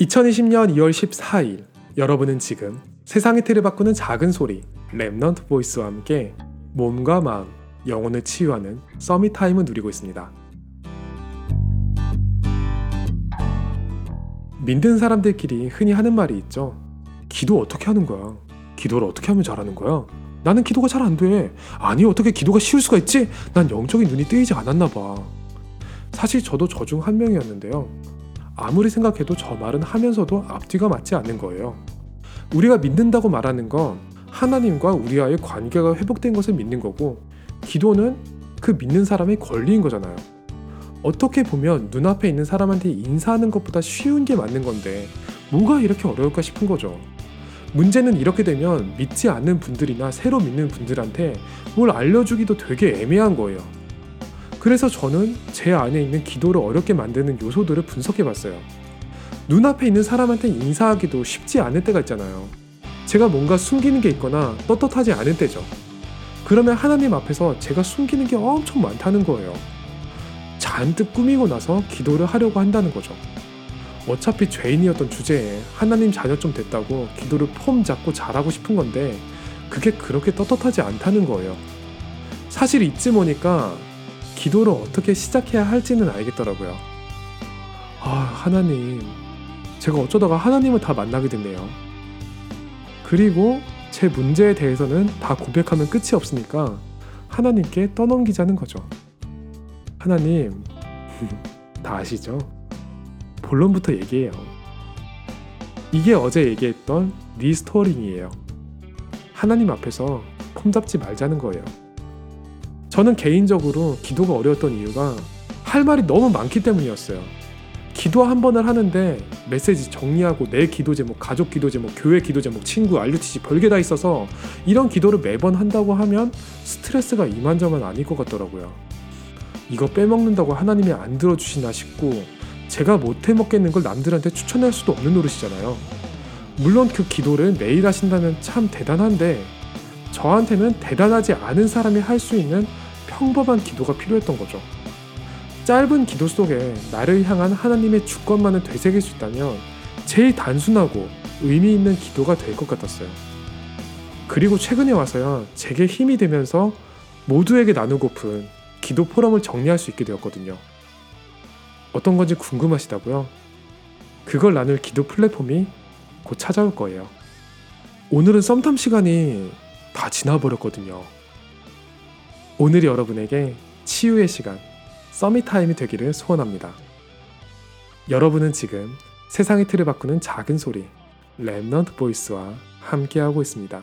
2020년 2월 14일 여러분은 지금 세상의 틀을 바꾸는 작은 소리 Remnant Voice와 함께 몸과 마음, 영혼을 치유하는 Summit Time을 누리고 있습니다. 믿는 사람들끼리 흔히 하는 말이 있죠. 기도 어떻게 하는 거야? 기도를 어떻게 하면 잘하는 거야? 나는 기도가 잘 안 돼. 아니 어떻게 기도가 쉬울 수가 있지? 난 영적인 눈이 뜨이지 않았나 봐. 사실 저도 저 중 한 명이었는데요. 아무리 생각해도 저 말은 하면서도 앞뒤가 맞지 않는 거예요. 우리가 믿는다고 말하는 건 하나님과 우리와의 관계가 회복된 것을 믿는 거고, 기도는 그 믿는 사람의 권리인 거잖아요. 어떻게 보면 눈앞에 있는 사람한테 인사하는 것보다 쉬운 게 맞는 건데, 뭐가 이렇게 어려울까 싶은 거죠. 문제는 이렇게 되면 믿지 않는 분들이나 새로 믿는 분들한테 뭘 알려주기도 되게 애매한 거예요. 그래서 저는 제 안에 있는 기도를 어렵게 만드는 요소들을 분석해 봤어요. 눈앞에 있는 사람한테 인사하기도 쉽지 않을 때가 있잖아요. 제가 뭔가 숨기는 게 있거나 떳떳하지 않을 때죠. 그러면 하나님 앞에서 제가 숨기는 게 엄청 많다는 거예요. 잔뜩 꾸미고 나서 기도를 하려고 한다는 거죠. 어차피 죄인이었던 주제에 하나님 자녀 좀 됐다고 기도를 폼 잡고 잘하고 싶은 건데 그게 그렇게 떳떳하지 않다는 거예요. 사실 이쯤 오니까 기도를 어떻게 시작해야 할지는 알겠더라고요. 아, 하나님. 제가 어쩌다가 하나님을 다 만나게 됐네요. 그리고 제 문제에 대해서는 다 고백하면 끝이 없으니까 하나님께 떠넘기자는 거죠. 하나님, 다 아시죠? 본론부터 얘기해요. 이게 어제 얘기했던 restoring이에요. 하나님 앞에서 폼 잡지 말자는 거예요. 저는 개인적으로 기도가 어려웠던 이유가 할 말이 너무 많기 때문이었어요. 기도 한 번을 하는데 메시지 정리하고 내 기도 제목, 가족 기도 제목, 교회 기도 제목, 친구, RUTC 별게 다 있어서 이런 기도를 매번 한다고 하면 스트레스가 이만저만 아닐 것 같더라고요. 이거 빼먹는다고 하나님이 안 들어주시나 싶고 제가 못해 먹겠는 걸 남들한테 추천할 수도 없는 노릇이잖아요. 물론 그 기도를 매일 하신다면 참 대단한데 저한테는 대단하지 않은 사람이 할 수 있는 평범한 기도가 필요했던 거죠. 짧은 기도 속에 나를 향한 하나님의 주권만을 되새길 수 있다면 제일 단순하고 의미 있는 기도가 될 것 같았어요. 그리고 최근에 와서야 제게 힘이 되면서 모두에게 나누고픈 기도 포럼을 정리할 수 있게 되었거든요. 어떤 건지 궁금하시다고요? 그걸 나눌 기도 플랫폼이 곧 찾아올 거예요. 오늘은 썸탐 시간이 다 지나버렸거든요. 오늘이 여러분에게 치유의 시간, Summit Time이 되기를 소원합니다. 여러분은 지금 세상의 틀을 바꾸는 작은 소리, Remnant Voice와 함께하고 있습니다.